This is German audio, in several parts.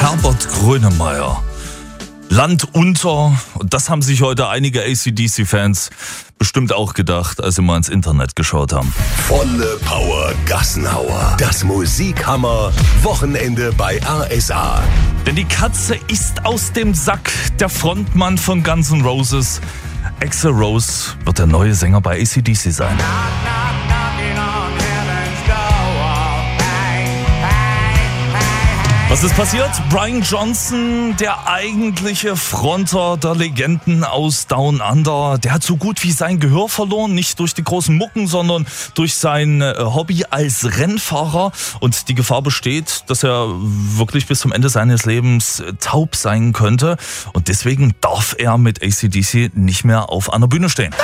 Herbert Grönemeyer. Land unter. Und das haben sich heute einige ACDC-Fans bestimmt auch gedacht, als sie mal ins Internet geschaut haben. Volle Power Gassenhauer. Das Musikhammer. Wochenende bei RSA. Denn die Katze ist aus dem Sack. Der Frontmann von Guns N' Roses, Axel Rose, wird der neue Sänger bei ACDC sein. Was ist passiert? Brian Johnson, der eigentliche Fronter der Legenden aus Down Under, der hat so gut wie sein Gehör verloren, nicht durch die großen Mucken, sondern durch sein äh, Hobby als Rennfahrer. Und die Gefahr besteht, dass er wirklich bis zum Ende seines Lebens äh, taub sein könnte. Und deswegen darf er mit ACDC nicht mehr auf einer Bühne stehen.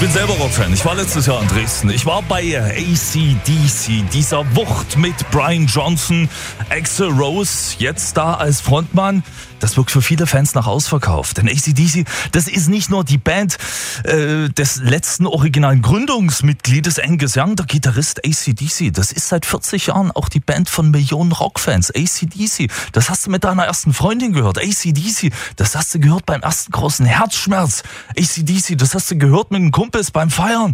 Bin selber Rockfan. Ich war letztes Jahr in Dresden. Ich war bei ACDC, dieser Wucht mit Brian Johnson, Axel Rose, jetzt da als Frontmann. Das wirkt für viele Fans nach Ausverkauf. Denn ACDC, das ist nicht nur die Band äh, des letzten originalen Gründungsmitgliedes Angus Young, der Gitarrist ACDC. Das ist seit 40 Jahren auch die Band von Millionen Rockfans. ACDC, das hast du mit deiner ersten Freundin gehört. ACDC, das hast du gehört beim ersten großen Herzschmerz. ACDC, das hast du gehört mit den Kumpels beim Feiern.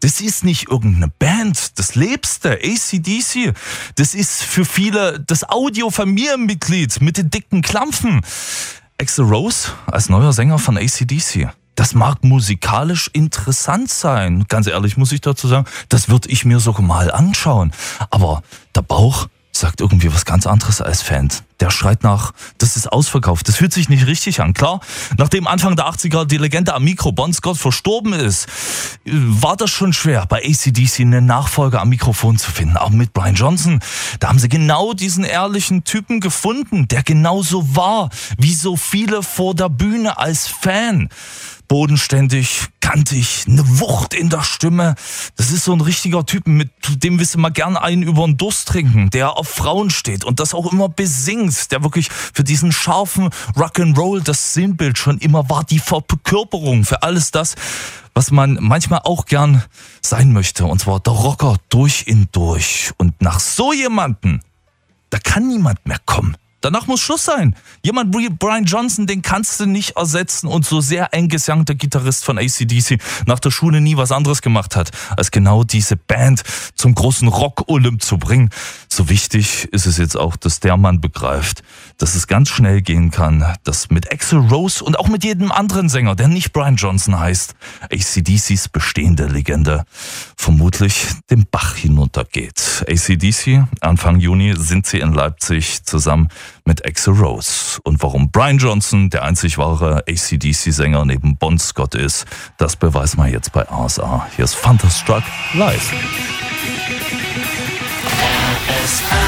Das ist nicht irgendeine Band, das lebste ACDC. Das ist für viele das Audio-Familienmitglied mit den dicken Klampfen. Axel Rose als neuer Sänger von ACDC. Das mag musikalisch interessant sein. Ganz ehrlich muss ich dazu sagen, das würde ich mir sogar mal anschauen. Aber der Bauch sagt irgendwie was ganz anderes als Fan. Der schreit nach, das ist ausverkauft. Das fühlt sich nicht richtig an. Klar, nachdem Anfang der 80er die Legende am Mikro Bon Scott verstorben ist, war das schon schwer, bei ACDC einen Nachfolger am Mikrofon zu finden. Auch mit Brian Johnson, da haben sie genau diesen ehrlichen Typen gefunden, der genauso war, wie so viele vor der Bühne als Fan bodenständig, kantig, eine Wucht in der Stimme. Das ist so ein richtiger Typ, mit dem du mal gern einen über den Durst trinken, der auf Frauen steht und das auch immer besingt, der wirklich für diesen scharfen Rock'n'Roll das Sinnbild schon immer war, die Verkörperung für alles das, was man manchmal auch gern sein möchte, und zwar der Rocker durch in durch. Und nach so jemanden, da kann niemand mehr kommen. Danach muss Schluss sein. Jemand wie Brian Johnson, den kannst du nicht ersetzen. Und so sehr Angus Young, Gitarrist von ACDC, nach der Schule nie was anderes gemacht hat, als genau diese Band zum großen Rock-Olymp zu bringen. So wichtig ist es jetzt auch, dass der Mann begreift, dass es ganz schnell gehen kann, dass mit Axel Rose und auch mit jedem anderen Sänger, der nicht Brian Johnson heißt, ACDCs bestehende Legende vermutlich den Bach hinuntergeht. ACDC, Anfang Juni sind sie in Leipzig zusammen mit Axel Rose. Und warum Brian Johnson der einzig wahre ACDC-Sänger neben Bon Scott ist, das beweist man jetzt bei ASA. Hier ist Thunderstruck live. RSA.